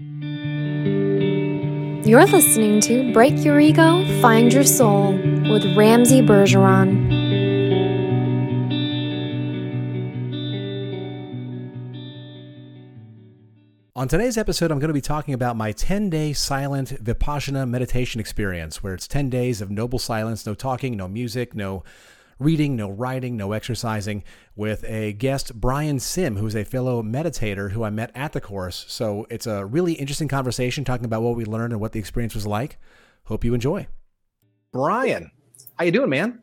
You're listening to Break Your Ego, Find Your Soul with Ramsey Bergeron. On today's episode, I'm going to be talking about my 10 day silent Vipassana meditation experience, where it's 10 days of noble silence, no talking, no music, no reading, no writing, no exercising, with a guest, Brian Sim, who's a fellow meditator who I met at the course. So it's a really interesting conversation talking about what we learned and what the experience was like. Hope you enjoy. Brian, how you doing, man?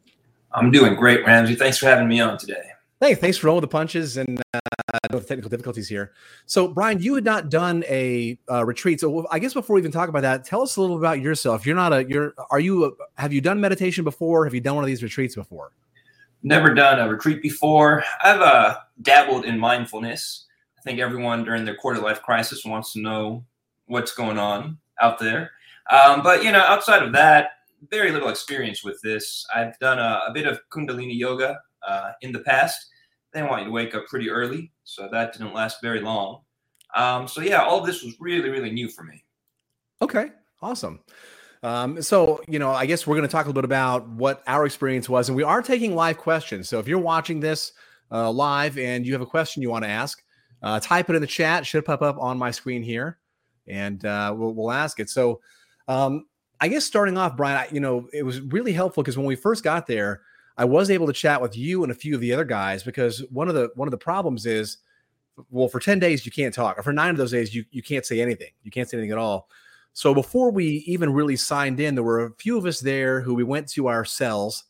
I'm doing great, Ramsey. Thanks for having me on today. Hey, thanks for rolling the punches and uh, the technical difficulties here. So, Brian, you had not done a uh, retreat. So, I guess before we even talk about that, tell us a little about yourself. You're not a. You're. Are you? A, have you done meditation before? Have you done one of these retreats before? Never done a retreat before. I've uh, dabbled in mindfulness. I think everyone during their quarter life crisis wants to know what's going on out there. Um, but you know, outside of that, very little experience with this. I've done a, a bit of Kundalini yoga uh, in the past. They want you to wake up pretty early, so that didn't last very long. Um, so yeah, all this was really, really new for me. Okay, awesome. Um, so, you know, I guess we're going to talk a little bit about what our experience was, and we are taking live questions. So, if you're watching this uh, live and you have a question you want to ask, uh, type it in the chat. It should pop up on my screen here, and uh, we'll, we'll ask it. So, um, I guess starting off, Brian, I, you know, it was really helpful because when we first got there, I was able to chat with you and a few of the other guys because one of the one of the problems is, well, for ten days you can't talk, or for nine of those days you you can't say anything. You can't say anything at all. So before we even really signed in, there were a few of us there who we went to our cells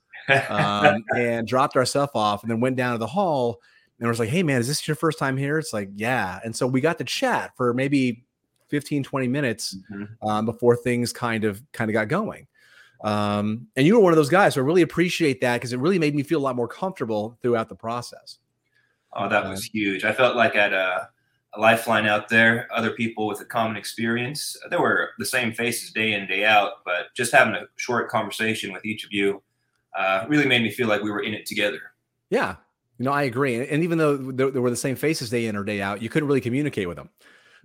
um, and dropped our stuff off, and then went down to the hall and was like, "Hey, man, is this your first time here?" It's like, "Yeah." And so we got to chat for maybe 15, 20 minutes mm-hmm. um, before things kind of kind of got going. Um, and you were one of those guys, so I really appreciate that because it really made me feel a lot more comfortable throughout the process. Oh, that was huge. I felt like at a, a, lifeline out there, other people with a common experience. There were the same faces day in, day out, but just having a short conversation with each of you uh, really made me feel like we were in it together. Yeah. You know, I agree. And even though there, were the same faces day in or day out, you couldn't really communicate with them.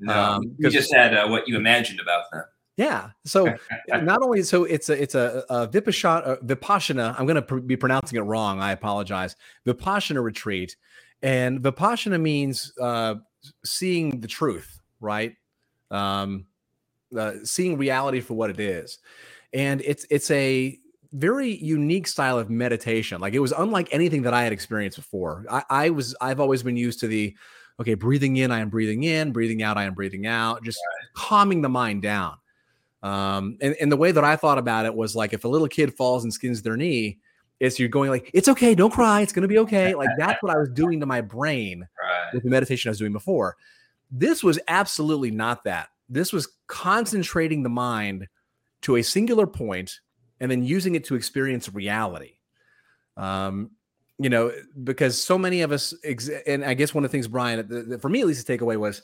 No, um, you just had uh, what you imagined about them. Yeah. So not only so it's a it's a, a vipassana, vipassana. I'm going to pr- be pronouncing it wrong. I apologize. Vipassana retreat, and vipassana means uh, seeing the truth, right? Um, uh, seeing reality for what it is, and it's it's a very unique style of meditation. Like it was unlike anything that I had experienced before. I, I was I've always been used to the okay, breathing in, I am breathing in, breathing out, I am breathing out, just right. calming the mind down. Um, and, and the way that I thought about it was like if a little kid falls and skins their knee, it's you're going like, it's okay, don't cry, it's gonna be okay. Like that's what I was doing to my brain right. with the meditation I was doing before. This was absolutely not that. This was concentrating the mind to a singular point and then using it to experience reality. Um, you know, because so many of us, ex- and I guess one of the things, Brian, the, the, for me at least, the takeaway was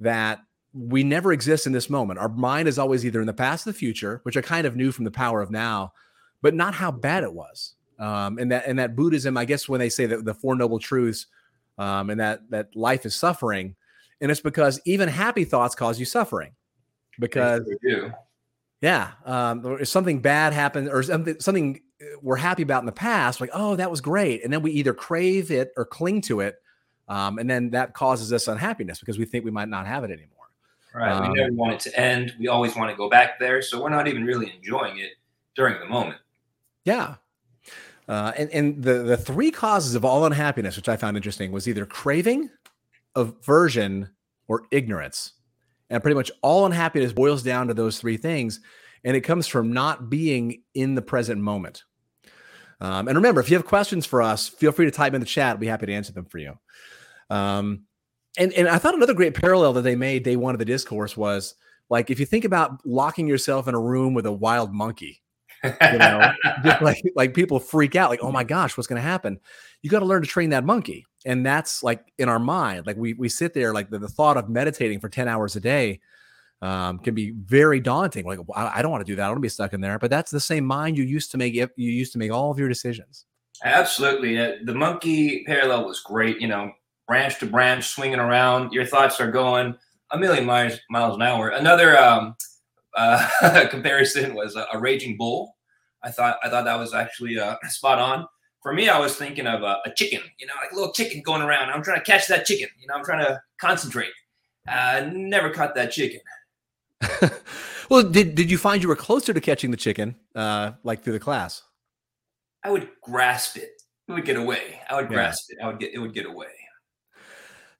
that we never exist in this moment. Our mind is always either in the past or the future, which I kind of knew from the power of now, but not how bad it was. Um, and that and that Buddhism, I guess, when they say that the four noble truths, um, and that that life is suffering, and it's because even happy thoughts cause you suffering, because yeah, um, if something bad happened or something something uh, we're happy about in the past, like oh that was great, and then we either crave it or cling to it, um, and then that causes us unhappiness because we think we might not have it anymore. Right. Um, we never want it to end. We always want to go back there. So we're not even really enjoying it during the moment. Yeah. Uh, and and the, the three causes of all unhappiness, which I found interesting, was either craving, aversion, or ignorance. And pretty much all unhappiness boils down to those three things. And it comes from not being in the present moment. Um, and remember, if you have questions for us, feel free to type in the chat. We'll be happy to answer them for you. Um, and and I thought another great parallel that they made day one of the discourse was like if you think about locking yourself in a room with a wild monkey, you know, like like people freak out, like oh my gosh, what's going to happen? You got to learn to train that monkey, and that's like in our mind, like we we sit there, like the, the thought of meditating for ten hours a day. Um, can be very daunting. Like I, I don't want to do that. I don't want to be stuck in there. But that's the same mind you used to make. You used to make all of your decisions. Absolutely, uh, the monkey parallel was great. You know, branch to branch, swinging around. Your thoughts are going a million miles miles an hour. Another um, uh, comparison was a, a, raging bull. I thought I thought that was actually uh, spot on. For me, I was thinking of a, a, chicken, you know, like a little chicken going around. I'm trying to catch that chicken. You know, I'm trying to concentrate. Uh, never caught that chicken. well, did did you find you were closer to catching the chicken, uh, like through the class? I would grasp it. It would get away. I would grasp yeah. it. I would get. It would get away.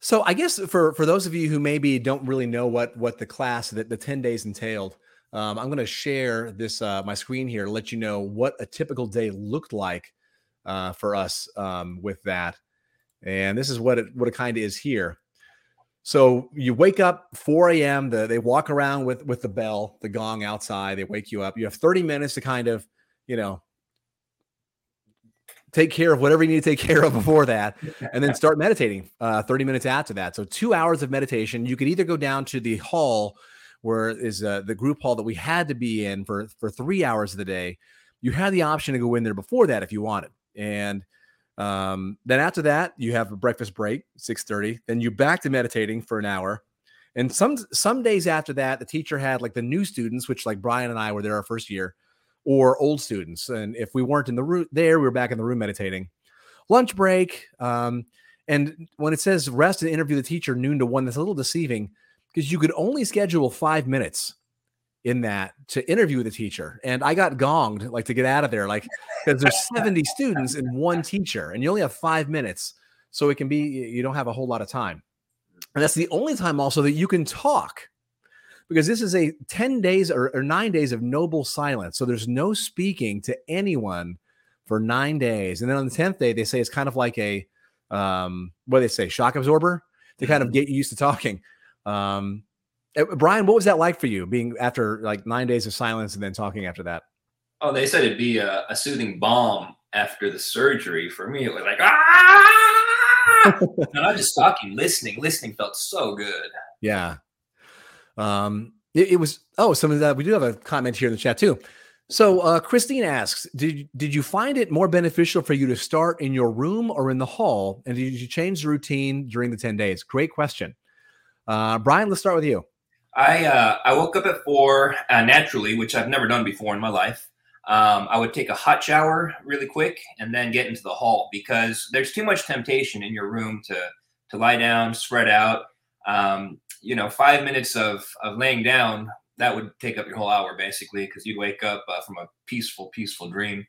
So I guess for for those of you who maybe don't really know what what the class that the ten days entailed, um, I'm going to share this uh, my screen here to let you know what a typical day looked like uh, for us um, with that. And this is what it what it kind of is here. So you wake up 4 a.m. The, they walk around with with the bell, the gong outside. They wake you up. You have 30 minutes to kind of, you know, take care of whatever you need to take care of before that, and then start meditating uh, 30 minutes after that. So two hours of meditation. You could either go down to the hall where is uh, the group hall that we had to be in for for three hours of the day. You had the option to go in there before that if you wanted, and um, then after that you have a breakfast break 6:30. Then you back to meditating for an hour. And some some days after that, the teacher had like the new students, which like Brian and I were there our first year or old students. And if we weren't in the room there, we were back in the room meditating. Lunch break. Um, and when it says rest and interview the teacher noon to one, that's a little deceiving because you could only schedule five minutes in that to interview the teacher. And I got gonged like to get out of there, like because there's 70 students and one teacher, and you only have five minutes. So it can be you don't have a whole lot of time. And that's the only time also that you can talk because this is a 10 days or, or, nine days of noble silence. So there's no speaking to anyone for nine days. And then on the 10th day, they say it's kind of like a, um, what do they say, shock absorber to kind of mm-hmm. get you used to talking. Um, eh, Brian, what was that like for you being after like nine days of silence and then talking after that? Oh, they said it'd be a, a soothing balm after the surgery. For me, it was like, ah! and I'm just talking, listening. Listening felt so good. Yeah. Um, it, it was oh, some of that we do have a comment here in the chat too. So uh, Christine asks, did did you find it more beneficial for you to start in your room or in the hall, and did you change the routine during the ten days? Great question, uh, Brian. Let's start with you. I uh, I woke up at four uh, naturally, which I've never done before in my life. Um, I would take a hot shower really quick and then get into the hall because there's too much temptation in your room to to lie down, spread out. Um, you know, five minutes of of laying down that would take up your whole hour basically because you'd wake up uh, from a peaceful, peaceful dream.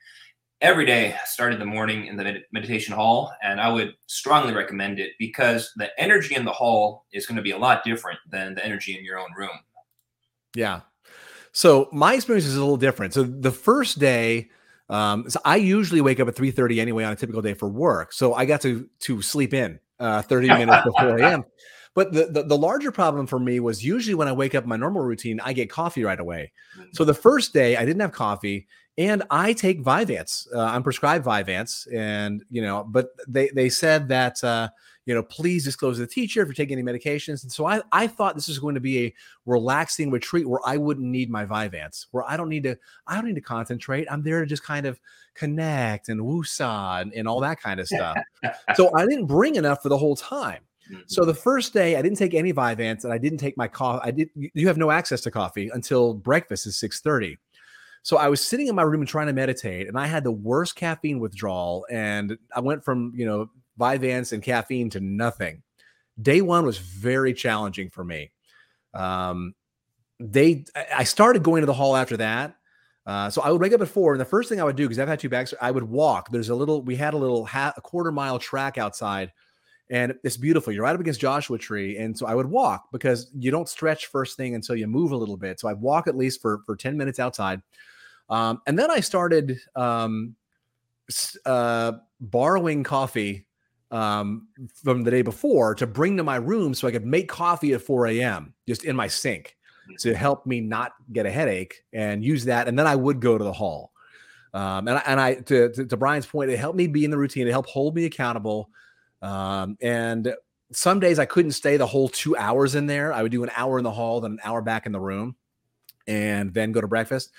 Every day, I started the morning in the med- meditation hall, and I would strongly recommend it because the energy in the hall is going to be a lot different than the energy in your own room. Yeah. So my experience is a little different. So the first day, um, so I usually wake up at 3:30 anyway on a typical day for work. So I got to to sleep in uh, 30 minutes before I am. But the, the, the larger problem for me was usually when I wake up my normal routine, I get coffee right away. So mm-hmm. the first day I didn't have coffee, and I take Vyvanse. Uh, I'm prescribed Vyvanse, and you know, but they they said that uh, you know, please disclose to the teacher if you're taking any medications. And so I I thought this was going to be a relaxing retreat where I wouldn't need my Vyvanse, where I don't need to I don't need to concentrate. I'm there to just kind of connect and woosah and, and all that kind of stuff. so I didn't bring enough for the whole time. So mm-hmm. the first day, I didn't take any Vyvanse, and I didn't take my coffee. I did. You have no access to coffee until breakfast is six thirty. So I was sitting in my room and trying to meditate, and I had the worst caffeine withdrawal, and I went from you know Vyvanse and caffeine to nothing. Day one was very challenging for me. Um, they, I started going to the hall after that. Uh, so I would wake up at four, and the first thing I would do because I've had two bags, I would walk. There's a little, we had a little a quarter mile track outside and it's beautiful. You're right up against Joshua Tree, and so I would walk because you don't stretch first thing until you move a little bit. So I'd walk at least for for ten minutes outside, um, and then I started um, uh, borrowing coffee um, from the day before to bring to my room so I could make coffee at 4 a.m. just in my sink to help me not get a headache and use that. And then I would go to the hall. Um, and, I, and I, to, to, to Brian's point, it helped me be in the routine. It helped hold me accountable. Um, and some days I couldn't stay the whole two hours in there. I would do an hour in the hall, then an hour back in the room, and then go to breakfast.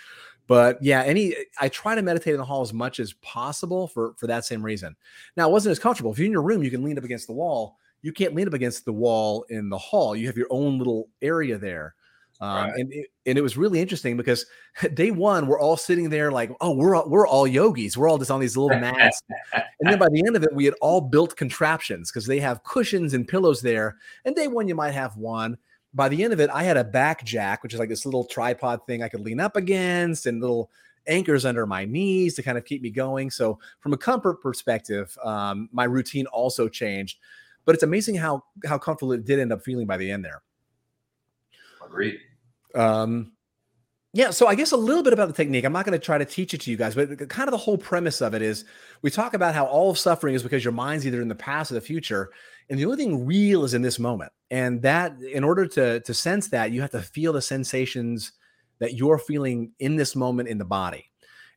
But yeah, any I try to meditate in the hall as much as possible for for that same reason. Now, it wasn't as comfortable. If you're in your room, you can lean up against the wall. you can't lean up against the wall in the hall. You have your own little area there. Um, right. and, it, and it was really interesting because day one, we're all sitting there like, oh, we're all, we're all yogis. We're all just on these little mats. and then by the end of it, we had all built contraptions because they have cushions and pillows there. And day one, you might have one. By the end of it, I had a back jack, which is like this little tripod thing I could lean up against and little anchors under my knees to kind of keep me going. So from a comfort perspective, um, my routine also changed. But it's amazing how how comfortable it did end up feeling by the end there. Agreed. Um, yeah, so I guess a little bit about the technique. I'm not going to try to teach it to you guys, but kind of the whole premise of it is we talk about how all suffering is because your mind's either in the past or the future, and the only thing real is in this moment. And that, in order to to sense that, you have to feel the sensations that you're feeling in this moment in the body.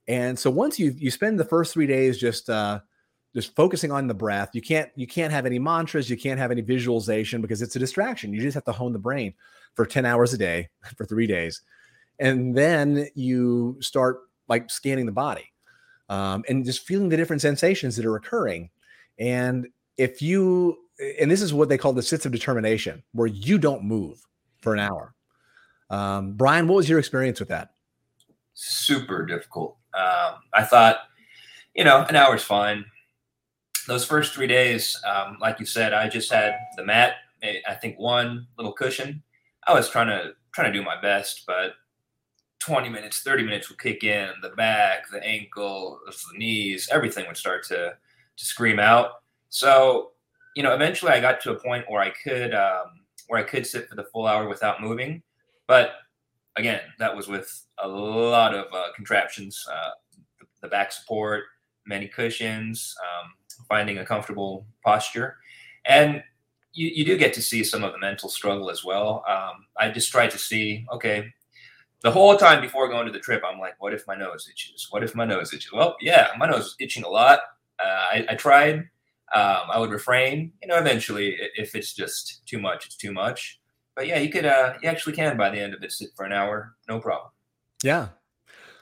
And so once you you spend the first three days just uh, just focusing on the breath, you can't you can't have any mantras, you can't have any visualization because it's a distraction. You just have to hone the brain for 10 hours a day for three days. And then you start like scanning the body um, and just feeling the different sensations that are occurring. And if you, and this is what they call the sits of determination, where you don't move for an hour. Um, Brian, what was your experience with that? Super difficult. Um, I thought, you know, an hour's fine. Those first three days, um, like you said, I just had the mat, I think one little cushion, I was trying to trying to do my best, but 20 minutes, 30 minutes would kick in, the back, the ankle, the knees, everything would start to to scream out. So, you know, eventually I got to a point where I could um, where I could sit for the full hour without moving, but again, that was with a lot of uh, contraptions, uh, the back support, many cushions, um, finding a comfortable posture, and you, you do get to see some of the mental struggle as well. Um, I just tried to see, okay, the whole time before going to the trip, I'm like, what if my nose itches? What if my nose itches? Well, yeah, my nose is itching a lot. Uh, I, I, tried. Um, I would refrain. You know, eventually, if it's just too much, it's too much. But yeah, you could. Uh, you actually can by the end of it sit for an hour, no problem. Yeah.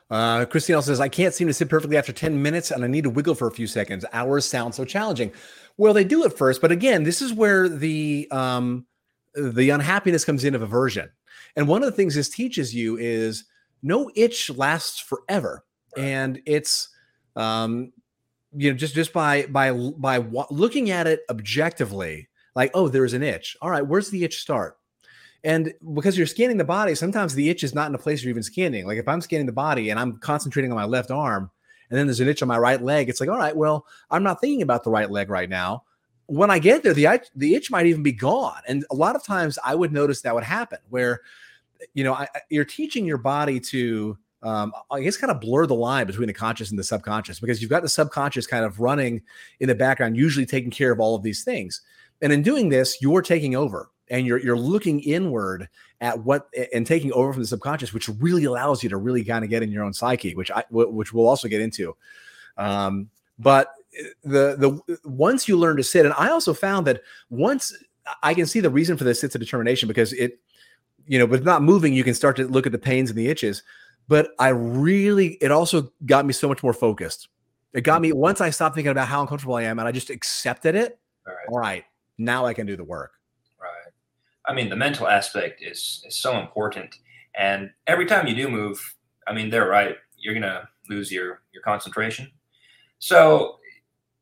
Uh, Christine also says, I can't seem to sit perfectly after 10 minutes and I need to wiggle for a few seconds. Hours sound so challenging. Well, they do at first, but again, this is where the um, the unhappiness comes in of aversion. And one of the things this teaches you is no itch lasts forever, and it's um, you know just just by by by w- looking at it objectively, like oh, there's an itch. All right, where's the itch start? And because you're scanning the body, sometimes the itch is not in a place you're even scanning. Like if I'm scanning the body and I'm concentrating on my left arm, and then there's an itch on my right leg. It's like, all right, well, I'm not thinking about the right leg right now. When I get there, the the itch might even be gone. And a lot of times, I would notice that would happen where, you know, I, you're teaching your body to, um, I guess, kind of blur the line between the conscious and the subconscious because you've got the subconscious kind of running in the background, usually taking care of all of these things. And in doing this, you're taking over and you're you're looking inward at what and taking over from the subconscious, which really allows you to really kind of get in your own psyche, which I which we'll also get into. Um, but eh, the the once you learn to sit, and I also found that once I can see the reason for this sits of determination because it, you know, with not moving, you can start to look at the pains and the itches. But I really, it also got me so much more focused. It got me once I stopped thinking about how uncomfortable I am and I just accepted it. All right, All right now I can do the work. Right. I mean, the mental aspect is is so important. And every time you do move, I mean, they're right. You're gonna lose your your concentration. So,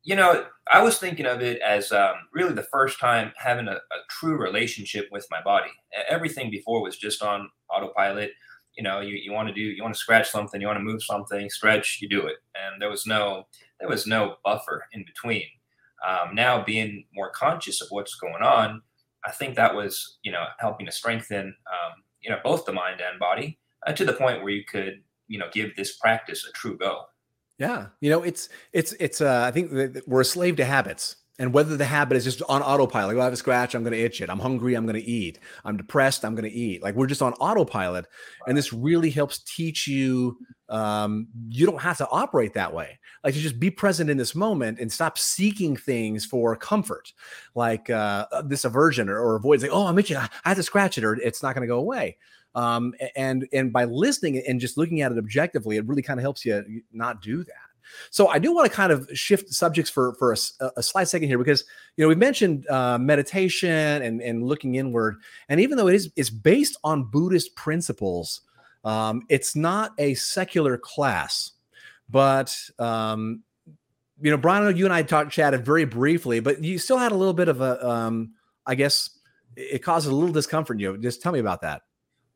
you know, I was thinking of it as um, really the first time having a, a true relationship with my body. Everything before was just on autopilot. You know, you, you want to do, you want to scratch something, you want to move something, stretch, you do it, and there was no there was no buffer in between. Um, now being more conscious of what's going on, I think that was, you know, helping to strengthen, um, you know, both the mind and body uh, to the point where you could, you know, give this practice a true go. Yeah, you know, it's it's it's. Uh, I think we're a slave to habits. And whether the habit is just on autopilot like, oh, i have a scratch i'm going to itch it i'm hungry i'm going to eat i'm depressed i'm going to eat. Like we're just on autopilot. And this really helps teach you um, you don't have to operate that way. Like to just be present in this moment and stop seeking things for comfort. Like uh this aversion or, or avoid like oh i'm itching i have to scratch it or it's not going to go away um, and and by listening and just looking at it objectively it really kind of helps you not do that So I do want to kind of shift subjects for for a, a slight second here because you know we mentioned uh, meditation and and looking inward, and even though it is it's based on Buddhist principles, um, it's not a secular class. But um, you know, Brian, you and I talked chatted very briefly, but you still had a little bit of a, um, I guess, it caused a little discomfort in you. Just tell me about that.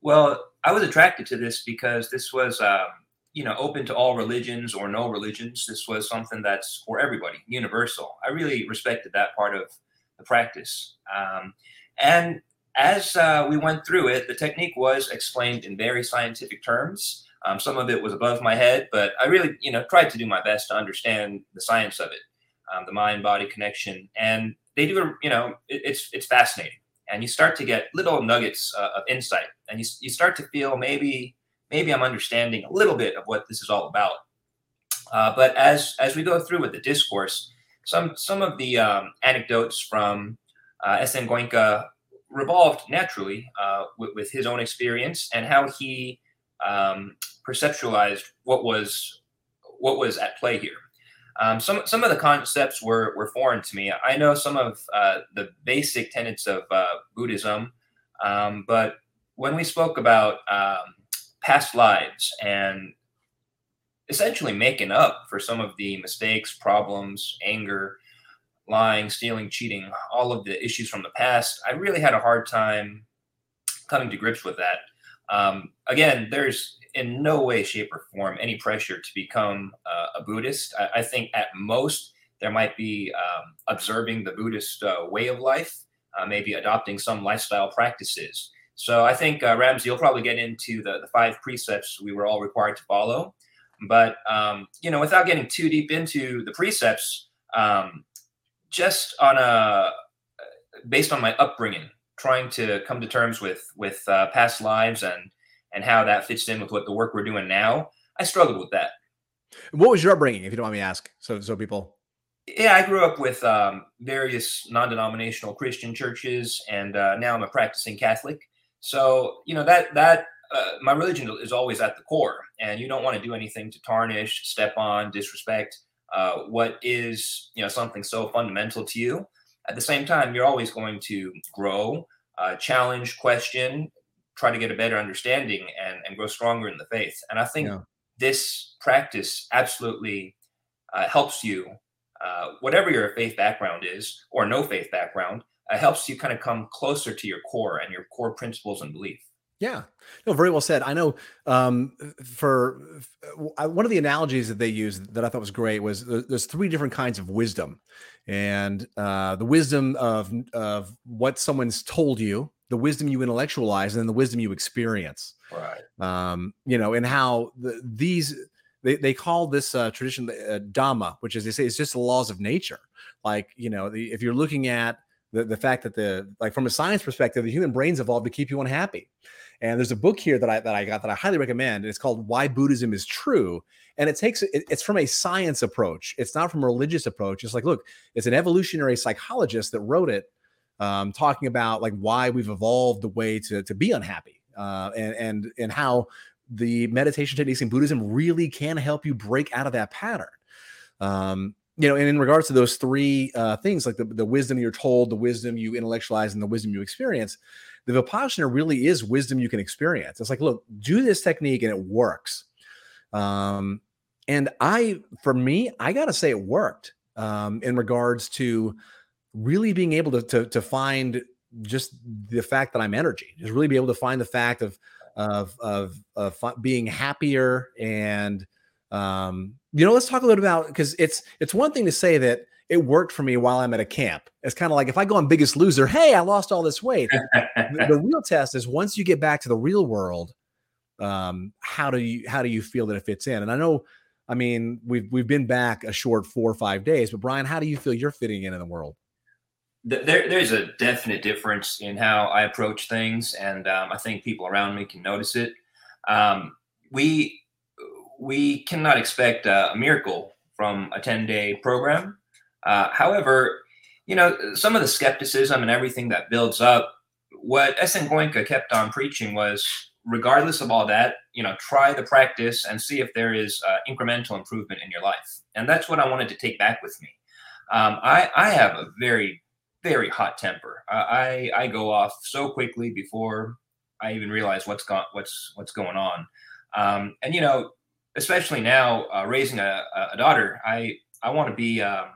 Well, I was attracted to this because this was, um, you know, open to all religions or no religions. This was something that's for everybody, universal. I really respected that part of the practice. Um, and as uh, we went through it, the technique was explained in very scientific terms. Um, some of it was above my head, but I really, you know, tried to do my best to understand the science of it, um, the mind-body connection. And they do, you know, it, it's it's fascinating and you start to get little nuggets uh, of insight and you, you start to feel maybe maybe i'm understanding a little bit of what this is all about uh, but as as we go through with the discourse some some of the um, anecdotes from uh, S.N. Goenka revolved naturally uh, with, with, his own experience and how he um, perceptualized what was what was at play here um, some some of the concepts were were foreign to me. I know some of uh, the basic tenets of uh, Buddhism, um, but when we spoke about um, past lives and essentially making up for some of the mistakes, problems, anger, lying, stealing, cheating, all of the issues from the past, I really had a hard time coming to grips with that. Um, again, there's in no way, shape, or form any pressure to become uh, a Buddhist. I, I, think at most there might be um, observing the Buddhist uh, way of life, uh, maybe adopting some lifestyle practices. So I think uh, Ramsey, you'll probably get into the, the five precepts we were all required to follow. But um, you know, without getting too deep into the precepts, um, just on a based on my upbringing, trying to come to terms with with uh, past lives and and how that fits in with what the work we're doing now. I struggled with that. What was your upbringing, if you don't mind me ask? So, so people. Yeah, I grew up with um, various non-denominational Christian churches, and uh, now I'm a practicing Catholic. So, you know that that uh, my religion is always at the core, and you don't want to do anything to tarnish, step on, disrespect uh, what is you know something so fundamental to you. At the same time, you're always going to grow, uh, challenge, question, try to get a better understanding and, and grow stronger in the faith. And I think yeah. this practice absolutely uh, helps you, uh, whatever your faith background is or no faith background, uh, helps you kind of come closer to your core and your core principles and belief. Yeah, no, very well said. I know um, for uh, one of the analogies that they used that I thought was great was there's three different kinds of wisdom, and uh, the wisdom of of what someone's told you, the wisdom you intellectualize and then the wisdom you experience. Right. Um, you know, and how the, these they, they call this uh, tradition uh, Dhamma, which is they say it's just the laws of nature. Like you know, the, if you're looking at the, the fact that the like from a science perspective, the human brain's evolved to keep you unhappy. And there's a book here that I that I got that I highly recommend. And it's called Why Buddhism is True. And it takes it, it's from a science approach. It's not from a religious approach. It's like, look, it's an evolutionary psychologist that wrote it um, talking about like why we've evolved the way to to be unhappy uh, and and and how the meditation techniques in Buddhism really can help you break out of that pattern. Um, you know, and in regards to those three uh, things, like the, the wisdom you're told, the wisdom you intellectualize, and the wisdom you experience, the Vipassana really is wisdom you can experience. It's like, look, do this technique and it works. Um, and I, for me, I got to say it worked um, in regards to really being able to, to, to find just the fact that I'm energy, just really be able to find the fact of of of, of being happier and um, you know, let's talk a little about because it's it's one thing to say that it worked for me while I'm at a camp. It's kind of like if I go on Biggest Loser, hey, I lost all this weight. the, the, real test is once you get back to the real world, um, how do you how do you feel that it fits in? And I know, I mean, we've we've been back a short four or five days, but Brian, how do you feel you're fitting in in the world? There, there's a definite difference in how I approach things, and um, I think people around me can notice it. Um, we we cannot expect a, miracle from a 10 day program. Uh, however, you know some of the skepticism and everything that builds up. What S.N. Goenka kept on preaching was regardless of all that, you know, try the practice and see if there is uh, incremental improvement in your life. And that's what I wanted to take back with me. Um, I, I have a very, very hot temper. I, I go off so quickly before I even realize what's got what's what's going on. Um, and you know, especially now uh, raising a, a, daughter, I I want to be um,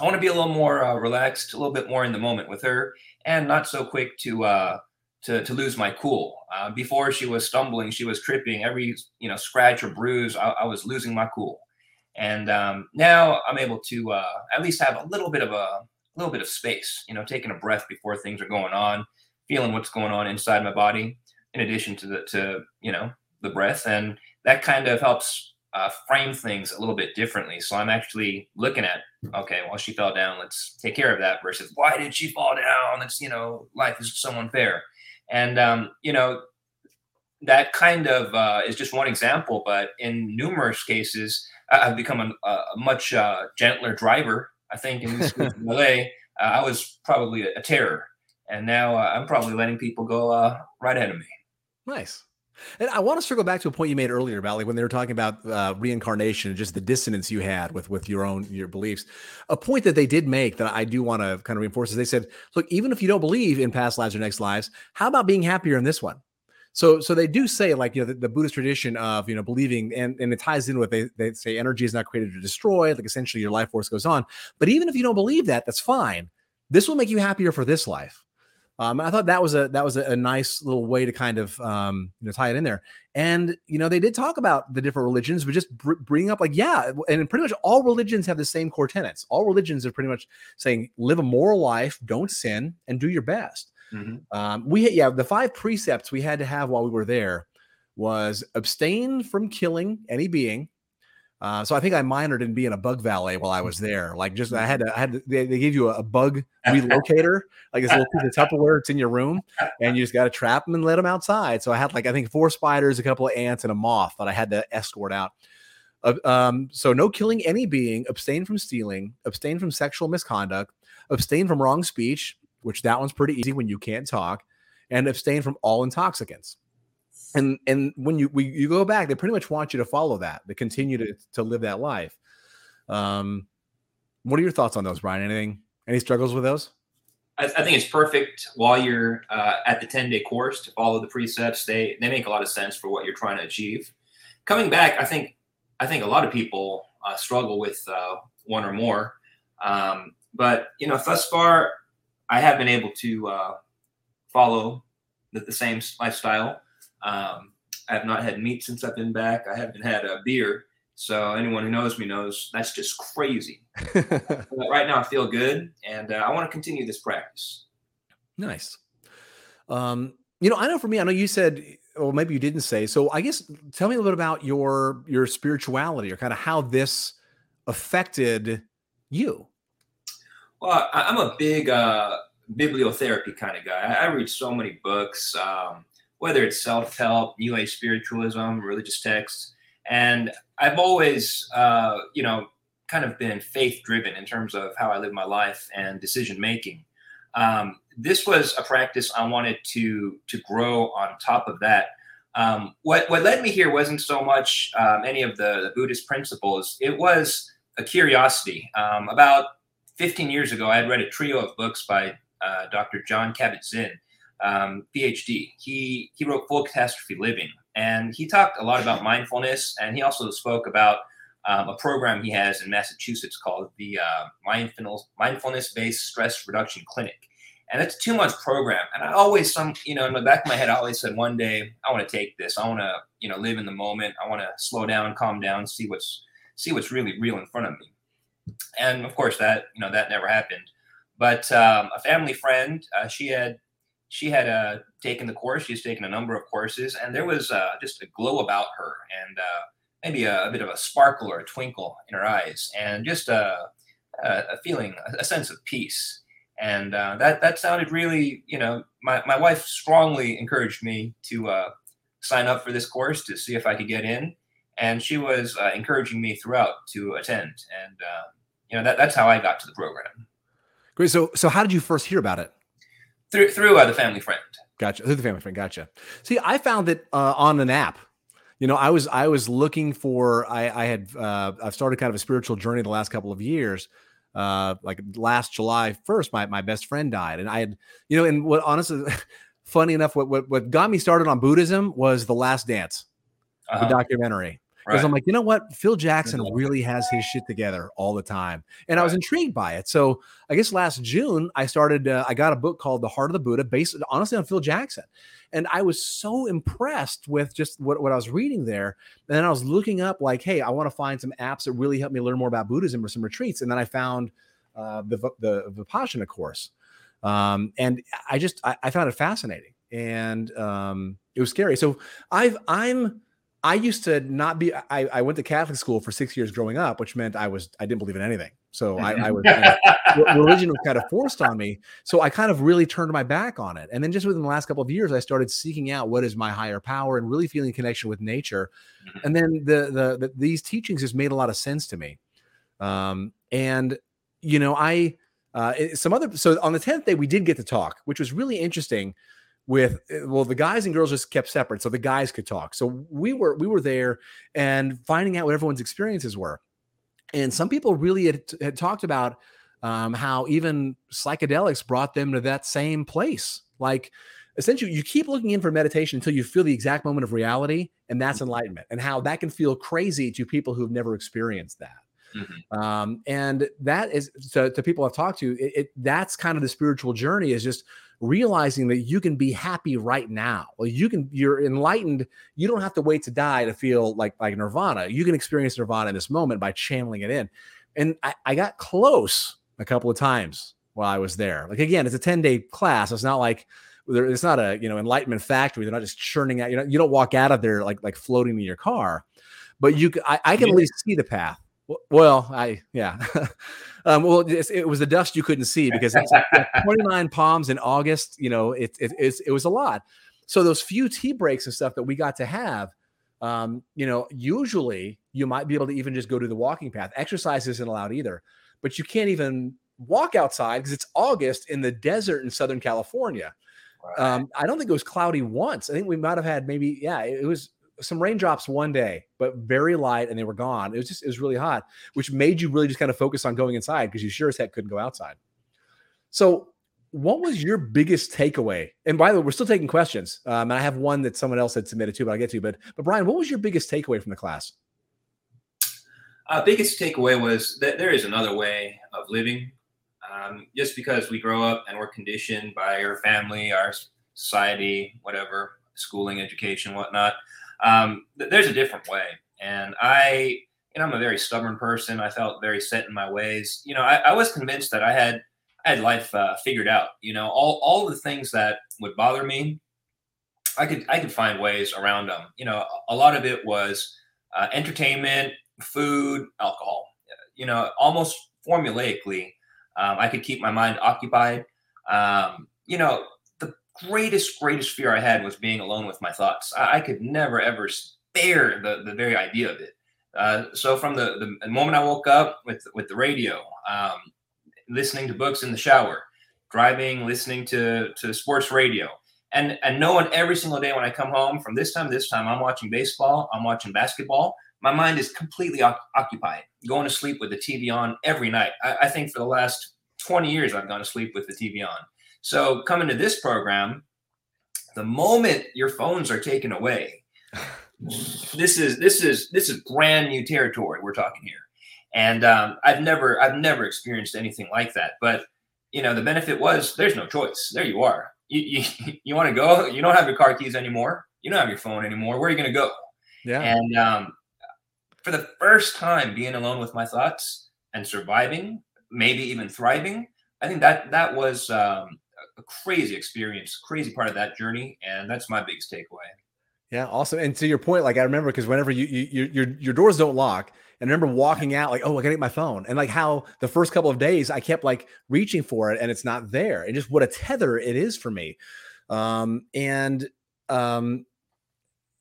I want to be a little more uh, relaxed, a little bit more in the moment with her, and not so quick to uh, to to lose my cool. Uh, before she was stumbling, she was tripping. Every you know scratch or bruise, I, I was losing my cool. And um, now I'm able to uh, at least have a little bit of a little bit of space. You know, taking a breath before things are going on, feeling what's going on inside my body, in addition to the to you know the breath, and that kind of helps uh, frame things a little bit differently. So I'm actually looking at, okay, well, she fell down. Let's take care of that versus why did she fall down? It's, you know, life is so unfair. And, um, you know, that kind of uh, is just one example, but in numerous cases, I've become a, a much uh, gentler driver. I think in this in LA, uh, I was probably a, terror. And now uh, I'm probably letting people go uh, right ahead of me. Nice. And I want to circle back to a point you made earlier, Valley, when they were talking about uh, reincarnation and just the dissonance you had with with your own your beliefs. A point that they did make that I do want to kind of reinforce is they said, look, even if you don't believe in past lives or next lives, how about being happier in this one? So, so they do say like you know the, the, Buddhist tradition of you know believing and and it ties in with they they say energy is not created to destroy like essentially your life force goes on. But even if you don't believe that, that's fine. This will make you happier for this life. Um, I thought that was a that was a, a nice little way to kind of um, you know tie it in there. And you know they did talk about the different religions, but just br- bring up like yeah, and pretty much all religions have the same core tenets. All religions are pretty much saying live a moral life, don't sin, and do your best. Mm-hmm. Um, we yeah the five precepts we had to have while we were there was abstain from killing any being, uh, so I think I minored in being a bug valet while I was mm-hmm. there. Like just I had to, I had to, they, they gave you a, a bug relocator, like this little piece of Tupperware. It's in your room, and you just got to trap them and let them outside. So I had like I think four spiders, a couple of ants, and a moth that I had to escort out. Uh, um, so no killing any being, abstain from stealing, abstain from sexual misconduct, abstain from wrong speech, which that one's pretty easy when you can't talk, and abstain from all intoxicants. And and when you we, you go back they pretty much want you to follow that to continue to to live that life. Um what are your thoughts on those brian? Anything any struggles with those? I, I think it's perfect while you're uh, at the 10 day course to follow the precepts. They they make a lot of sense for what you're trying to achieve. Coming back i think i think a lot of people uh, struggle with uh, one or more. Um, but you know thus far i have been able to uh, follow the, the same lifestyle um, I have not had meat since I've been back. I haven't had a beer. So anyone who knows me knows that's just crazy. right now, I feel good, and uh, I want to continue this practice. Nice. Um, you know, I know for me, I know you said, or maybe you didn't say. So I guess tell me a little bit about your your spirituality, or kind of how this affected you. Well, I'm a big uh, bibliotherapy kind of guy. I, read so many books. Um, whether it's self help, New Age spiritualism, religious texts. And I've always, uh, you know, kind of been faith driven in terms of how I live my life and decision making. Um, this was a practice I wanted to to grow on top of that. Um, what what led me here wasn't so much um, any of the, the, Buddhist principles. It was a curiosity. Um, about 15 years ago, I had read a trio of books by uh, Dr. John Kabat-Zinn, um, PhD. He he wrote Full Catastrophe Living, and he talked a lot about mindfulness, and he also spoke about um, a program he has in Massachusetts called the uh, Mindfulness Mindfulness Based Stress Reduction Clinic, and it's a two month program. And I always some you know in the back of my head, I always said one day I want to take this. I want to you know live in the moment. I want to slow down, calm down, see what's see what's really real in front of me. And of course, that you know that never happened. But um, a family friend, uh, she had she had uh, taken the course. She's taken a number of courses, and there was uh, just a glow about her, and uh, maybe a, a, bit of a sparkle or a twinkle in her eyes, and just a, a feeling, a sense of peace. And uh, that that sounded really, you know, my, my wife strongly encouraged me to uh, sign up for this course to see if I could get in, and she was uh, encouraging me throughout to attend, and you know that that's how I got to the program. Great. So so how did you first hear about it? through through uh, the family friend. Gotcha. Through the family friend. Gotcha. See, I found it uh, on an app. You know, I was I was looking for. I, I had uh, I've started kind of a spiritual journey the last couple of years. Uh, like last July first, my my best friend died, and I had you know, and what honestly, funny enough, what what what got me started on Buddhism was the Last Dance, uh-huh. the documentary because right. I'm like, you know what, Phil Jackson really has his shit together all the time, and right. I was intrigued by it. So I guess last June I started. Uh, I got a book called The Heart of the Buddha, based honestly on Phil Jackson, and I was so impressed with just what, what I was reading there. And then I was looking up like, hey, I want to find some apps that really help me learn more about Buddhism or some retreats, and then I found uh, the the Vipassana course, um, and I just I, I found it fascinating, and um, it was scary. So I've I'm I used to not be. I, I went to Catholic school for six years growing up, which meant I was I didn't believe in anything. So I, I was religion was kind of forced on me. So I kind of really turned my back on it. And then just within the last couple of years, I started seeking out what is my higher power and really feeling connection with nature. Mm-hmm. And then the, the, the these teachings just made a lot of sense to me. Um, and you know, I uh, some other so on the tenth day we did get to talk, which was really interesting with eh, well the guys and girls just kept separate so the guys could talk so we were we were there and finding out what everyone's experiences were and some people really had, had talked about um, how even psychedelics brought them to that same place like essentially you keep looking in for meditation until you feel the exact moment of reality and that's mm-hmm. enlightenment and how that can feel crazy to people who've never experienced that Mm-hmm. Um, and that is to, to, people I've talked to, it, it, that's kind of the spiritual journey is just realizing that you can be happy right now. Well, you can, you're enlightened. You don't have to wait to die to feel like, like nirvana. You can experience nirvana in this moment by channeling it in. And I, I got close a couple of times while I was there. Like, again, it's a 10 day class. It's not like, it's not a, you know, enlightenment factory. They're not just churning out, you know, you don't walk out of there like, like floating in your car, but you, I, I can at least see the path. Well, I yeah. um, well, it was the dust you couldn't see because it's 29 palms in August. You know, it, it it was a lot. So those few tea breaks and stuff that we got to have, um, you know, usually you might be able to even just go to the walking path. Exercise isn't allowed either, but you can't even walk outside because it's August in the desert in Southern California. Right. Um, I don't think it was cloudy once. I think we might have had maybe, yeah, it was some raindrops one day, but very light, and they were gone. It was just it was really hot, which made you really just kind of focus on going inside because you sure as heck couldn't go outside. So, what was your biggest takeaway? And by the way, we're still taking questions. Um, and I have one that someone else had submitted to, but I'll get to. But but Brian, what was your biggest takeaway from the class? Uh, biggest takeaway was that there is another way of living. Um, just because we grow up and we're conditioned by our family, our society, whatever, schooling, education, whatnot, um, th- there's a different way. And I, you know, I'm a very stubborn person. I felt very set in my ways. You know, I, I was convinced that I had, I had life uh, figured out. You know, all all the things that would bother me, I could I could find ways around them. You know, a lot of it was uh, entertainment, food, alcohol. You know, almost formulaically, um, I could keep my mind occupied. Um, you know, greatest, greatest fear I had was being alone with my thoughts. I, I could never, ever bear the, the very idea of it. Uh, so from the, the moment I woke up with with the radio, um, listening to books in the shower, driving, listening to to sports radio, and and knowing every single day when I come home from this time this time, I'm watching baseball, I'm watching basketball. My mind is completely occupied. Going to sleep with the TV on every night. I, I think for the last 20 years, I've gone to sleep with the TV on. So coming to this program, the moment your phones are taken away, this is this is this is brand new territory we're talking here, and um, I've never I've never experienced anything like that. But you know the benefit was there's no choice. There you are. You you, you want to go? You don't have your car keys anymore. You don't have your phone anymore. Where are you going to go? Yeah. And um, for the first time, being alone with my thoughts and surviving, maybe even thriving, I think that that was um, a crazy experience, crazy part of that journey, and that's my biggest takeaway. Yeah, awesome. And to your point, like I remember because whenever you, you your your doors don't lock, and I remember walking out like, oh, I gotta get my phone, and like how the first couple of days I kept like reaching for it, and it's not there, and just what a tether it is for me. Um, and um,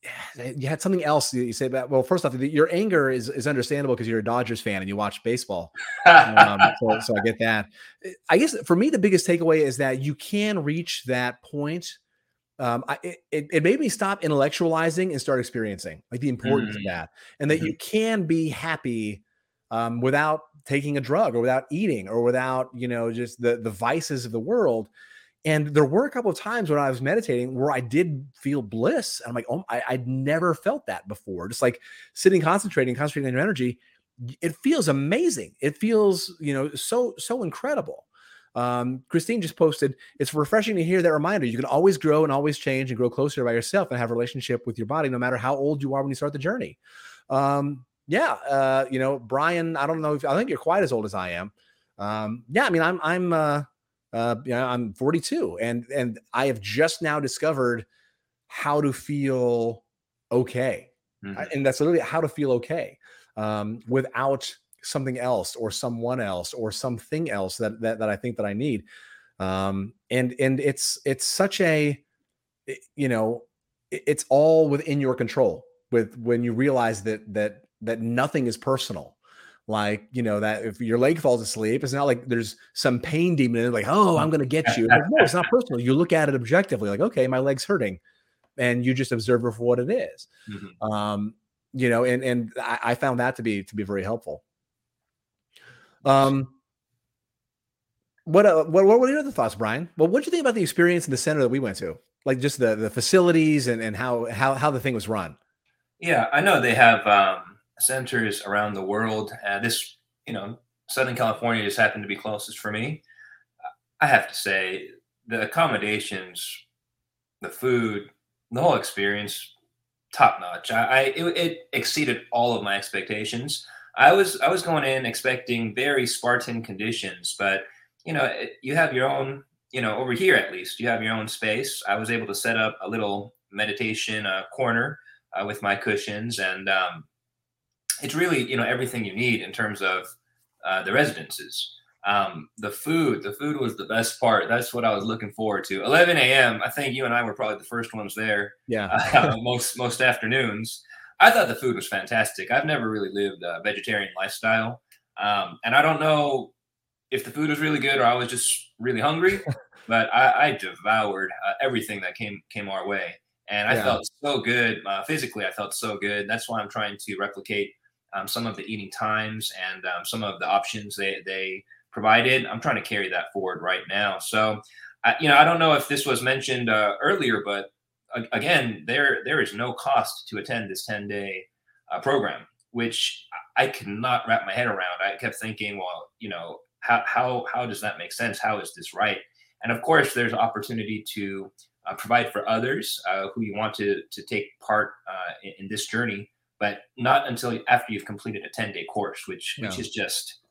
you had something else you say about well first off your anger is is understandable because you're a dodgers fan and you watch baseball. Um, so, so, i get that. I guess for me the biggest takeaway is that you can reach that point um, I, it, it made me stop intellectualizing and start experiencing like the importance Mm. of that and that you can be happy um, without taking a drug or without eating or without you know just the the vices of the world and there were a couple of times when i was meditating where i did feel bliss and i'm like oh I, i'd never felt that before just like sitting concentrating concentrating on your energy it feels amazing it feels you know so so incredible um, Christine just posted, it's refreshing to hear that reminder. You can always grow and always change and grow closer by yourself and have a relationship with your body, no matter how old you are when you start the journey. Um, yeah, uh, you know, Brian, I don't know if I think you're quite as old as I am. Um, yeah, I mean, I'm, I'm, uh, uh, you know, I'm 42 and, and I have just now discovered how to feel okay. Mhm. And that's literally how to feel okay um, without something else or someone else or something else that that, that I think that I need. Um, and and it's it's such a you know it's all within your control with when you realize that that that nothing is personal like you know that if your leg falls asleep it's not like there's some pain demon in it like oh i'm gonna get you. Like, no it's not personal. You look at it objectively like okay my leg's hurting. And you just observe it for what it is. Mhm. um you know and and I, I found that to be to be very helpful. Um what uh, what what were your other thoughts brian? Well what do you think about the experience in the center that we went to? Like just the the facilities and and how how how the thing was run? Yeah, I know they have um, centers around the world. Uh, this, you know, Southern California just happened to be closest for me. I have to say, the accommodations, the food, the whole experience, top notch. I, I it, it exceeded all of my expectations. I was I was going in expecting very Spartan conditions, but you know, it, you have your own. You know, over here at least, you have your own space. I was able to set up a little meditation uh, corner uh, with my cushions, and um, it's really you know everything you need in terms of uh, the residences. Um, the food, the food was the best part. That's what I was looking forward to. 11 a.m. I think you and I were probably the first ones there. yeah Uh, most most afternoons. I thought the food was fantastic. I've never really lived a vegetarian lifestyle, um, and I don't know if the food was really good or I was just really hungry. but I, I devoured uh, everything that came came our way, and I Yeah. felt so good uh, physically. I felt so good. That's why I'm trying to replicate um, some of the eating times and um, some of the options they they provided. I'm trying to carry that forward right now. So, I, you know, I don't know if this was mentioned uh, earlier, but again, there there is no cost to attend this 10 day uh, program, which I cannot wrap my head around. I kept thinking, well, you know, how how how does that make sense? How is this right? And of course, there's opportunity to uh, provide for others uh, who you want to to take part uh, in, in this journey, but not until after you've completed a 10 day course, which which is just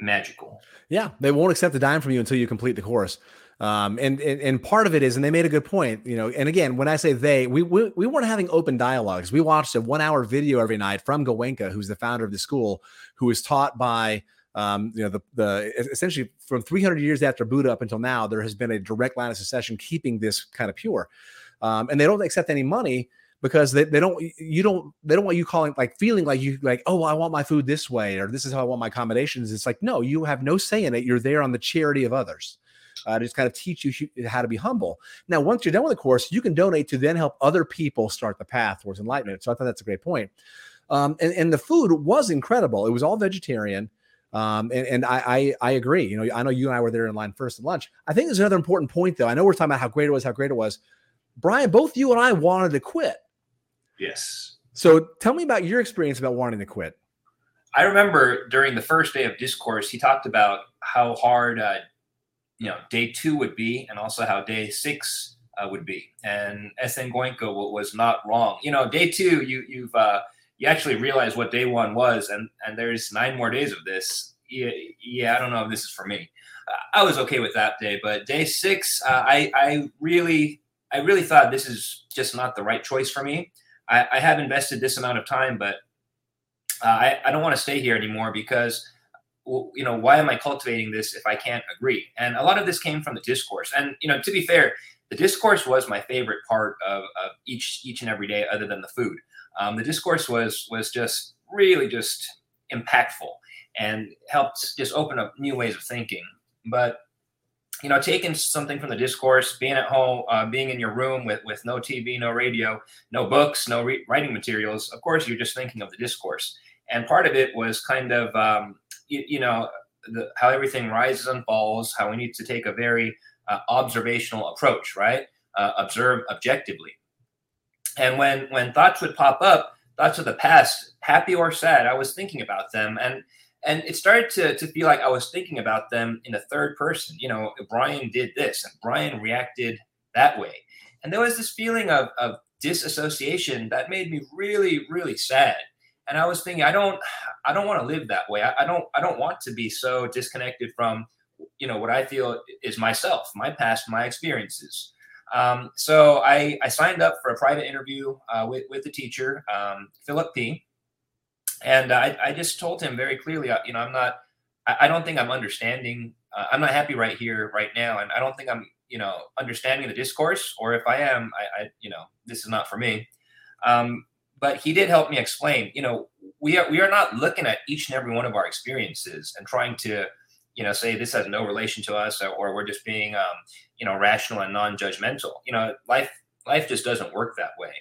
magical. Yeah, they won't accept a dime from you until you complete the course. Um, and, and and part of it is, and they made a good point, you know. And again, when I say they, we we, we weren't having open dialogues. We watched a one hour video every night from Goenka, who's the founder of the school, who was taught by um, you know the the essentially from 300 years after Buddha up until now, there has been a direct line of succession keeping this kind of pure. Um, and they don't accept any money because they, they don't you don't they don't want you calling like feeling like you like oh well, I want my food this way or this is how I want my accommodations. It's like no, you have no say in it. You're there on the charity of others. Uh, to just kind of teach you how to be humble. Now, once you're done with the course, you can donate to then help other people start the path towards enlightenment. So I thought that's a great point. Um, and, and the food was incredible. It was all vegetarian. Um, and, and I, I I agree. You know, I know you and I were there in line first at lunch. I think there's another important point though. I know we're talking about how great it was, how great it was. Brian, both you and I wanted to quit. Yes. So tell me about your experience about wanting to quit. I remember during the first day of discourse, he talked about how hard, uh, you know, day two would be, and also how day six uh, would be. And SN Goenka wa- was not wrong. You know, day two, you you've uh, you actually realize what day one was, and and there's nine more days of this. Yeah, yeah, I don't know if this is for me. I was okay with that day, but day six, uh, I I really I really thought this is just not the right choice for me. I, I have invested this amount of time, but uh, I, I don't want to stay here anymore because you know why am i cultivating this if i can't agree? And a lot of this came from the discourse. And you know to be fair the discourse was my favorite part of, of each each and every day other than the food. Um, the discourse was was just really just impactful and helped just open up new ways of thinking. But you know, taking something from the discourse, being at home, uh, being in your room with with no TV, no radio, no books, no re- writing materials. Of course, you're just thinking of the discourse, and part of it was kind of um, you, you, know the, how everything rises and falls, how we need to take a very uh, observational approach, right? Uh, observe objectively, and when when thoughts would pop up, thoughts of the past, happy or sad, I was thinking about them, and and it started to, to feel like I was thinking about them in the third person. You know, Brian did this and Brian reacted that way. And there was this feeling of, of disassociation that made me really, really sad. And I was thinking, I don't, I don't want to live that way. I, I don't, I don't want to be so disconnected from, you know, what I feel is myself, my past, my experiences. Um, so I, I signed up for a private interview uh, with, with the teacher, um, Philip P. And I, I just told him very clearly, uh, you know, I'm not, I, don't think I'm understanding. Uh, I'm not happy right here, right now, and I don't think I'm, you know, understanding the discourse. Or if I am, I, I you know, this is not for me. Um, but he did help me explain. You know, we are we are not looking at each and every one of our experiences and trying to, you know, say this has no relation to us, or, or we're just being, um, you know, rational and non-judgmental. You know, life life just doesn't work that way.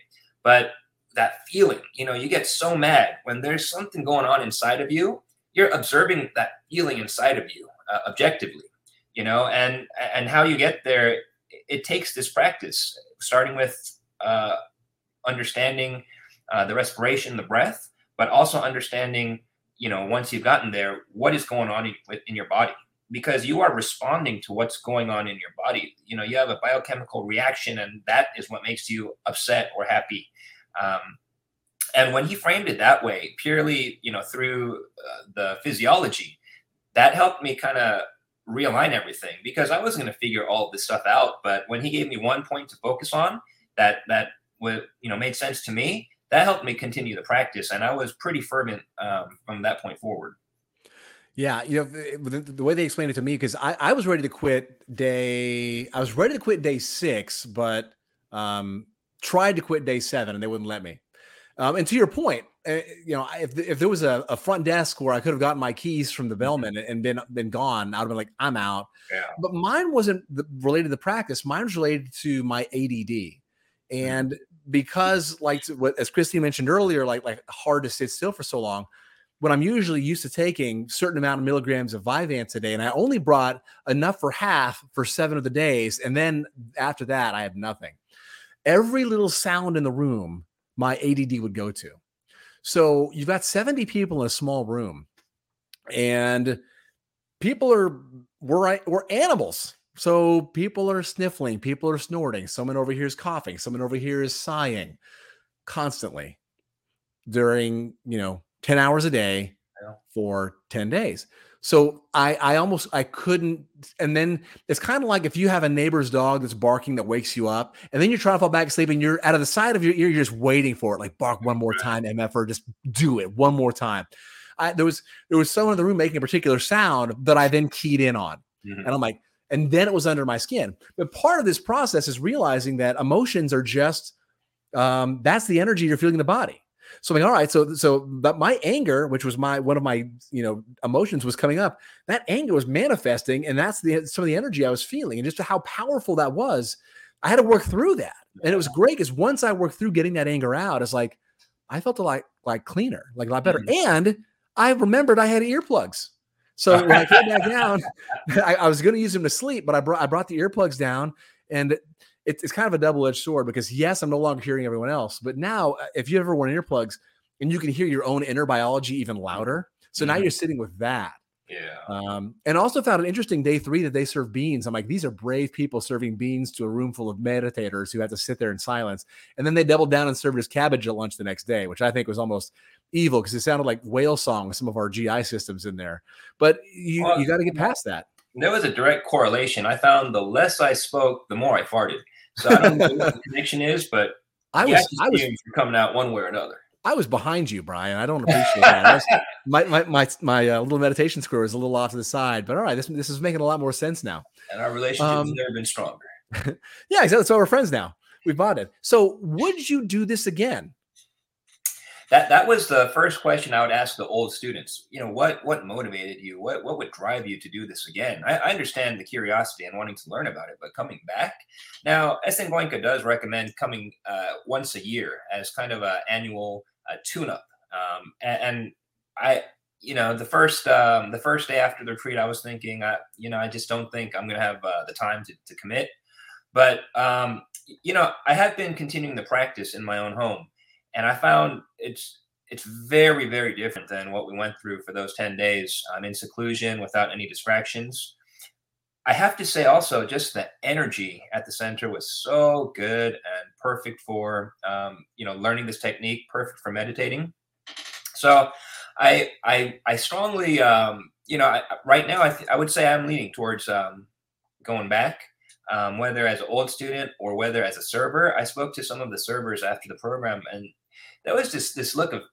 But that feeling. You know, you get so mad when there's something going on inside of you. You're observing that feeling inside of you uh, objectively. You know, and and how you get there, it takes this practice, starting with uh, understanding uh, the respiration, the breath, but also understanding, you know, once you've gotten there, what is going on in, in your body because you are responding to what's going on in your body. You know, you have a biochemical reaction, and that is what makes you upset or happy. Um, and when he framed it that way, purely, you know, through uh, the physiology, that helped me kind of realign everything because I wasn't going to figure all this stuff out. But when he gave me one point to focus on that that would you know made sense to me, that helped me continue the practice, and I was pretty fervent um, from that point forward. Yeah, you know the, the way they explained it to me because I, I was ready to quit day I was ready to quit day six, but um, tried to quit day seven and they wouldn't let me. Um, and to your point, uh, you know, if, if there was a, a, front desk where I could have gotten my keys from the mm-hmm. bellman and been been gone, I'd have been like, I'm out. Yeah. But mine wasn't the, related to the practice. Mine was related to my ADD, mm-hmm. and because like what as Christy mentioned earlier, like like hard to sit still for so long. When I'm usually used to taking certain amount of milligrams of Vyvanse a day, and I only brought enough for half for seven of the days, and then after that, I had nothing every little sound in the room, my ADD would go to. So you've got 70 people in a small room, and people are we're, we're animals. So people are sniffling, people are snorting, someone over here is coughing, someone over here is sighing constantly during, you know, 10 hours a day for 10 days. So I I almost I couldn't and then it's kind of like if you have a neighbor's dog that's barking that wakes you up and then you're trying to fall back asleep and you're out of the side of your ear you're just waiting for it like bark one more time MF or just do it one more time. I, there was there was someone in the room making a particular sound that I then keyed in on. Mm-hmm. And I'm like and then it was under my skin. But part of this process is realizing that emotions are just um, that's the energy you're feeling in the body. So I'm like, all right, so so but my anger, which was my one of my you know emotions, was coming up. That anger was manifesting, and that's the some of the energy I was feeling, and just how powerful that was. I had to work through that, and it was great because once I worked through getting that anger out, it's like I felt a lot like cleaner, like a lot better, mm-hmm. and I remembered I had earplugs. So when I came back down, I, I was going to use them to sleep, but I brought I brought the earplugs down, and it's, it's kind of a double-edged sword because yes, I'm no longer hearing everyone else, but now uh, if you ever wear earplugs and you can hear your own inner biology even louder, so mm-hmm. now you're sitting with that. Yeah. Um, and also found an interesting day three that they serve beans. I'm like, these are brave people serving beans to a room full of meditators who have to sit there in silence. And then they doubled down and served us cabbage at lunch the next day, which I think was almost evil because it sounded like whale song with some of our GI systems in there. But you, well, you got to get past that. There was a direct correlation. I found the less I spoke, the more I farted. So I don't know what the connection is, but I was I was coming out one way or another. I was behind you, Brian. I don't appreciate that. Was, my my my, my uh, little meditation square is a little off to the side, but all right, this this is making a lot more sense now. And our relationship um, has never been stronger. yeah, exactly. So we're friends now. We bought it. So would you do this again? That that was the first question I would ask the old students. You know, what what motivated you? What what would drive you to do this again? I, I understand the curiosity and wanting to learn about it, but coming back now, SN does recommend coming uh, once a year as kind of an annual uh, tune-up. Um, and, and, I, you know, the first um, the first day after the retreat, I was thinking, I, you know, I just don't think I'm going to have uh, the time to, to commit. But um, you know, I have been continuing the practice in my own home and I found it's it's very very different than what we went through for those 10 days um, in seclusion without any distractions i have to say also just the energy at the center was so good and perfect for um, you know learning this technique perfect for meditating so i i i strongly um, you know I, right now I, th- I would say i'm leaning towards um, going back um, whether as an old student or whether as a server. I spoke to some of the servers after the program, and there was just this look of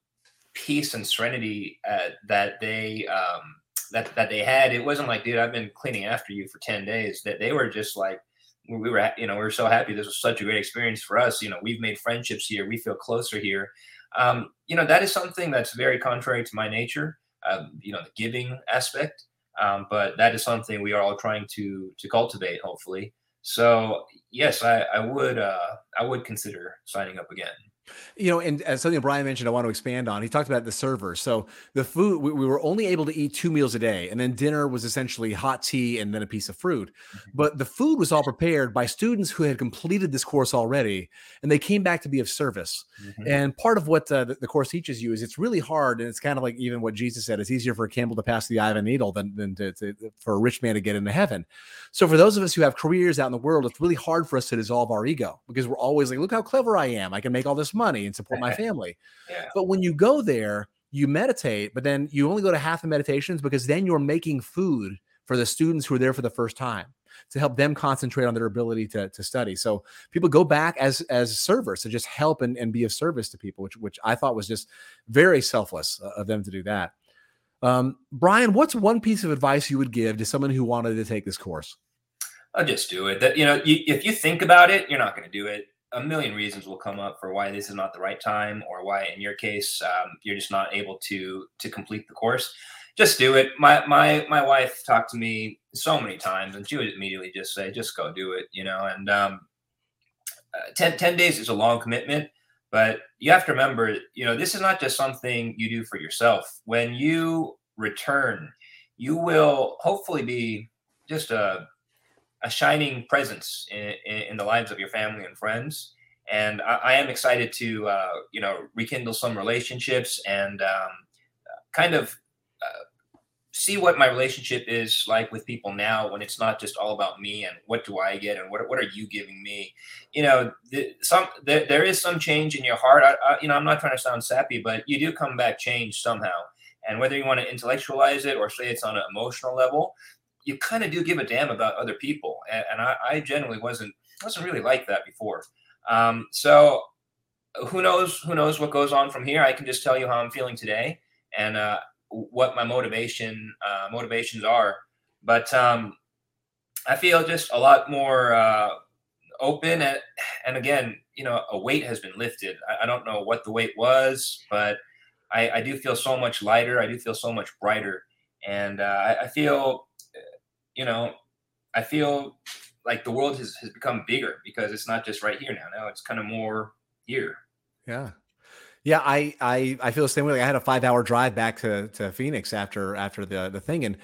peace and serenity uh, that they um, that that they had. It wasn't like, dude, I've been cleaning after you for ten days. That they were just like, we were, you know, we were so happy. This was such a great experience for us. You know, we've made friendships here. We feel closer here. Um, you know, that is something that's very contrary to my nature. Um, you know, the giving aspect. Um, but that is something we are all trying to to cultivate, hopefully. So yes, I, I would uh, I would consider signing up again. You know, and as something Brian mentioned, I want to expand on. He talked about the server. So the food, we, we, were only able to eat two meals a day, and then dinner was essentially hot tea and then a piece of fruit. Mm-hmm. But the food was all prepared by students who had completed this course already, and they came back to be of service. Mm-hmm. And part of what uh, the, the, course teaches you is it's really hard, and it's kind of like even what Jesus said: it's easier for a camel to pass the eye of a needle than than to, to, for a rich man to get into heaven. So for those of us who have careers out in the world, it's really hard for us to dissolve our ego because we're always like, "Look how clever I am! I can make all this money." and support my family. Yeah. But when you go there, you meditate, but then you only go to half the meditations because then you're making food for the students who are there for the first time to help them concentrate on their ability to, to study. So people go back as as servers to just help and, and be of service to people, which which I thought was just very selfless of them to do that. Um, Brian, what's one piece of advice you would give to someone who wanted to take this course? I'll just do it. That you know, you, if you think about it, you're not going to do it a million reasons will come up for why this is not the right time or why in your case um, you're just not able to to complete the course. Just do it. My my my wife talked to me so many times and she would immediately just say just go do it you know and um, uh, 10, 10 days is a long commitment but you have to remember you know this is not just something you do for yourself. When you return you will hopefully be just a a shining presence in, in, the lives of your family and friends. And I, I am excited to, uh, you know, rekindle some relationships and um, kind of uh, see what my relationship is like with people now when it's not just all about me and what do I get and what, what are you giving me? You know, the, some the, there is some change in your heart. I, I, you know, I'm not trying to sound sappy, but you do come back changed somehow. And whether you want to intellectualize it or say it's on an emotional level, you kind of do give a damn about other people, and, and I, I, generally wasn't wasn't really like that before. Um, so who knows who knows what goes on from here? I can just tell you how I'm feeling today and uh, what my motivation uh, motivations are. But um, I feel just a lot more uh, open and and again, you know, a weight has been lifted. I, I don't know what the weight was, but I, I, do feel so much lighter. I do feel so much brighter, and uh, I, I feel you know, I feel like the world has, has become bigger because it's not just right here now. Now it's kind of more here. Yeah. Yeah, I, I I feel the same way. Like I had a five hour drive back to, to Phoenix after after the the thing, and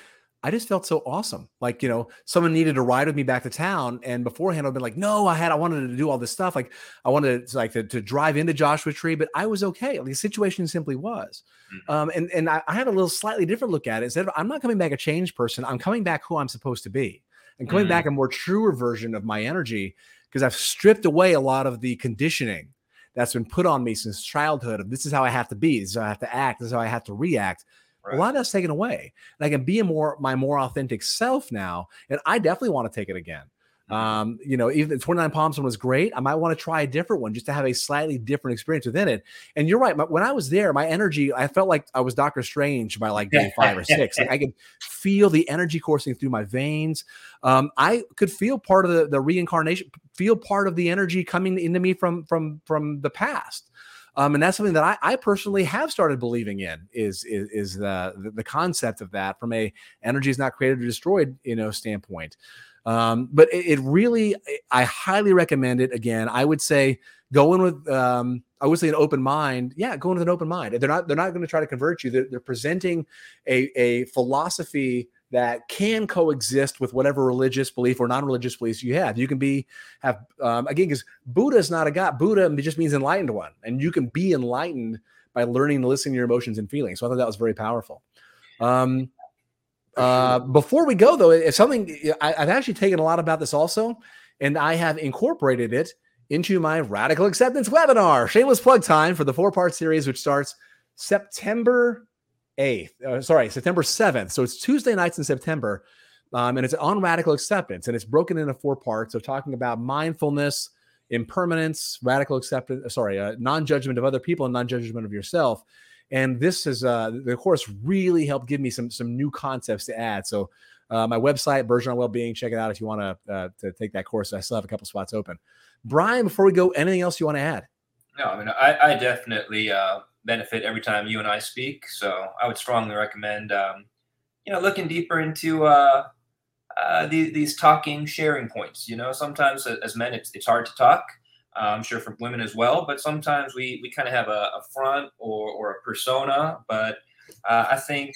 I just felt so awesome. Like, you know, someone needed to ride with me back to town. And beforehand, I've been like, no, I had, I wanted to do all this stuff. Like, I wanted to, like to, to drive into Joshua Tree, but I was okay. Like, the situation simply was. Mm-hmm. Um, and and I, I, had a little slightly different look at it. Instead of, I'm not coming back a changed person, I'm coming back who I'm supposed to be and coming mm-hmm. back a more truer version of my energy because I've stripped away a lot of the conditioning that's been put on me since childhood of this is how I have to be, this is how I have to act, this is how I have to react. Right. A lot of that's taken away. And I can be a more my more authentic self now. And I definitely want to take it again. Mm-hmm. Um, you know, even the 29 Palms one was great. I might want to try a different one just to have a slightly different experience within it. And you're right. My, when I was there, my energy, I felt like I was Doctor Strange by like day five or six. Like I could feel the energy coursing through my veins. Um, I could feel part of the, the reincarnation, feel part of the energy coming into me from from from the past. Um, and that's something that I, I, personally have started believing in is is, is the, the concept of that from a energy is not created or destroyed you know standpoint. Um, but it, it, really, I highly recommend it. Again, I would say go in with, um, I would say an open mind. Yeah, go in with an open mind. They're not, they're not going to try to convert you. They're, they're presenting a, a philosophy that can coexist with whatever religious belief or non-religious beliefs you have. You can be have um, again because Buddha is not a god. Buddha just means enlightened one, and you can be enlightened by learning to listen to your emotions and feelings. So I thought that was very powerful. Um, uh, before we go, though, if something I, I've actually taken a lot about this also, and I have incorporated it into my radical acceptance webinar. Shameless plug time for the four part series, which starts September 8th. Uh, sorry, September 7th. So it's Tuesday nights in September. Um, and it's on radical acceptance. And it's broken into four parts of talking about mindfulness, impermanence, radical acceptance, sorry, uh, non judgment of other people and non judgment of yourself. And this is uh, the course really helped give me some some new concepts to add. So uh, my website, Bergeron Wellbeing, check it out if you want to uh, to take that course. I still have a couple spots open. Brian, before we go, anything else you want to add? No, I mean I, I definitely uh, benefit every time you and I speak. So I would strongly recommend um, you know looking deeper into uh, uh, these, these talking sharing points. You know, sometimes as men it's, it's hard to talk. Uh, I'm sure for women as well, but sometimes we we kind of have a, a, front or or a persona. But uh, I think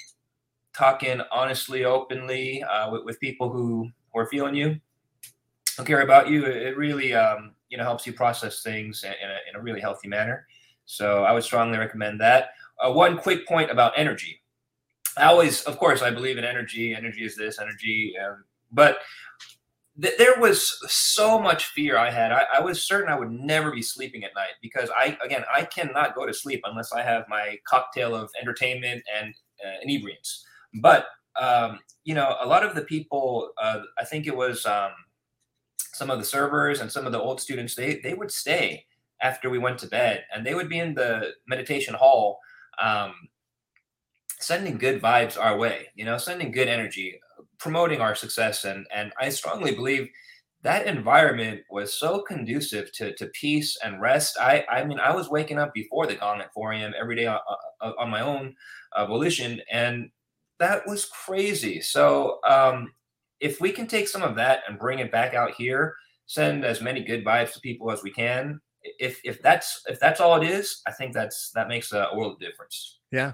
talking honestly, openly uh, with, with people who, who are feeling you, who care about you, it really um, you know helps you process things in a, in a really healthy manner. So I would strongly recommend that. Uh, one quick point about energy. I always, of course, I believe in energy. Energy is this, energy, um, but th- there was so much fear I had. I, I, was certain I would never be sleeping at night because I, again, I cannot go to sleep unless I have my cocktail of entertainment and uh, inebriants. But um, you know, a lot of the people, uh, I think it was um, some of the servers and some of the old students, they they would stay after we went to bed, and they would be in the meditation hall. Um, sending good vibes our way you know sending good energy promoting our success and and I strongly believe that environment was so conducive to, to peace and rest. I, I mean, I was waking up before the gong at 4 a.m. every day on, uh, uh, on my own uh, volition, and that was crazy. So, um, if we can take some of that and bring it back out here, send as many good vibes to people as we can. If if that's if that's all it is, I think that's that makes a world of difference. Yeah,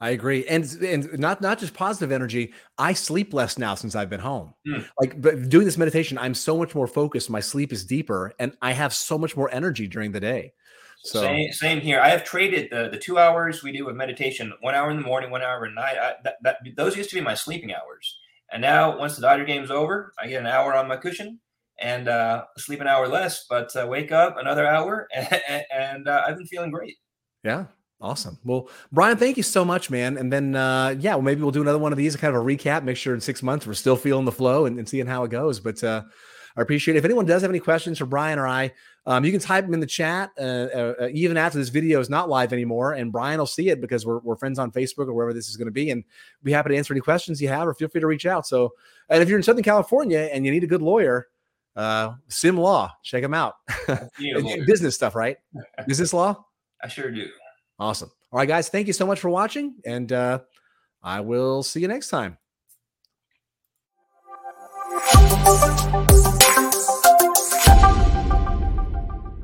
I agree, and and not not just positive energy. I sleep less now since I've been home. Mm. Like, but doing this meditation, I'm so much more focused. My sleep is deeper, and I have so much more energy during the day. So same, same here. I have traded the the two hours we do with meditation, one hour in the morning, one hour at night. I, that, that those used to be my sleeping hours, and now once the Dodger game's over, I get an hour on my cushion and uh, sleep an hour less, but uh, wake up another hour, and, and uh, I've been feeling great. Yeah, Awesome. Well, Brian, thank you so much, man. And then, uh, yeah, well, maybe we'll do another one of these, kind of a recap. Make sure in six months we're still feeling the flow and, and seeing how it goes. But uh, I appreciate it. If anyone does have any questions for Brian or I, um, you can type them in the chat uh, even after this video is not live anymore. And Brian will see it because we're, we're friends on Facebook or wherever this is going to be. And be happy to answer any questions you have or feel free to reach out. So, and if you're in Southern California and you need a good lawyer, uh, Sim Law, check them out. Business stuff, right? Business law? I sure do. Awesome. All right, guys. Thank you so much for watching, and uh, I will see you next time.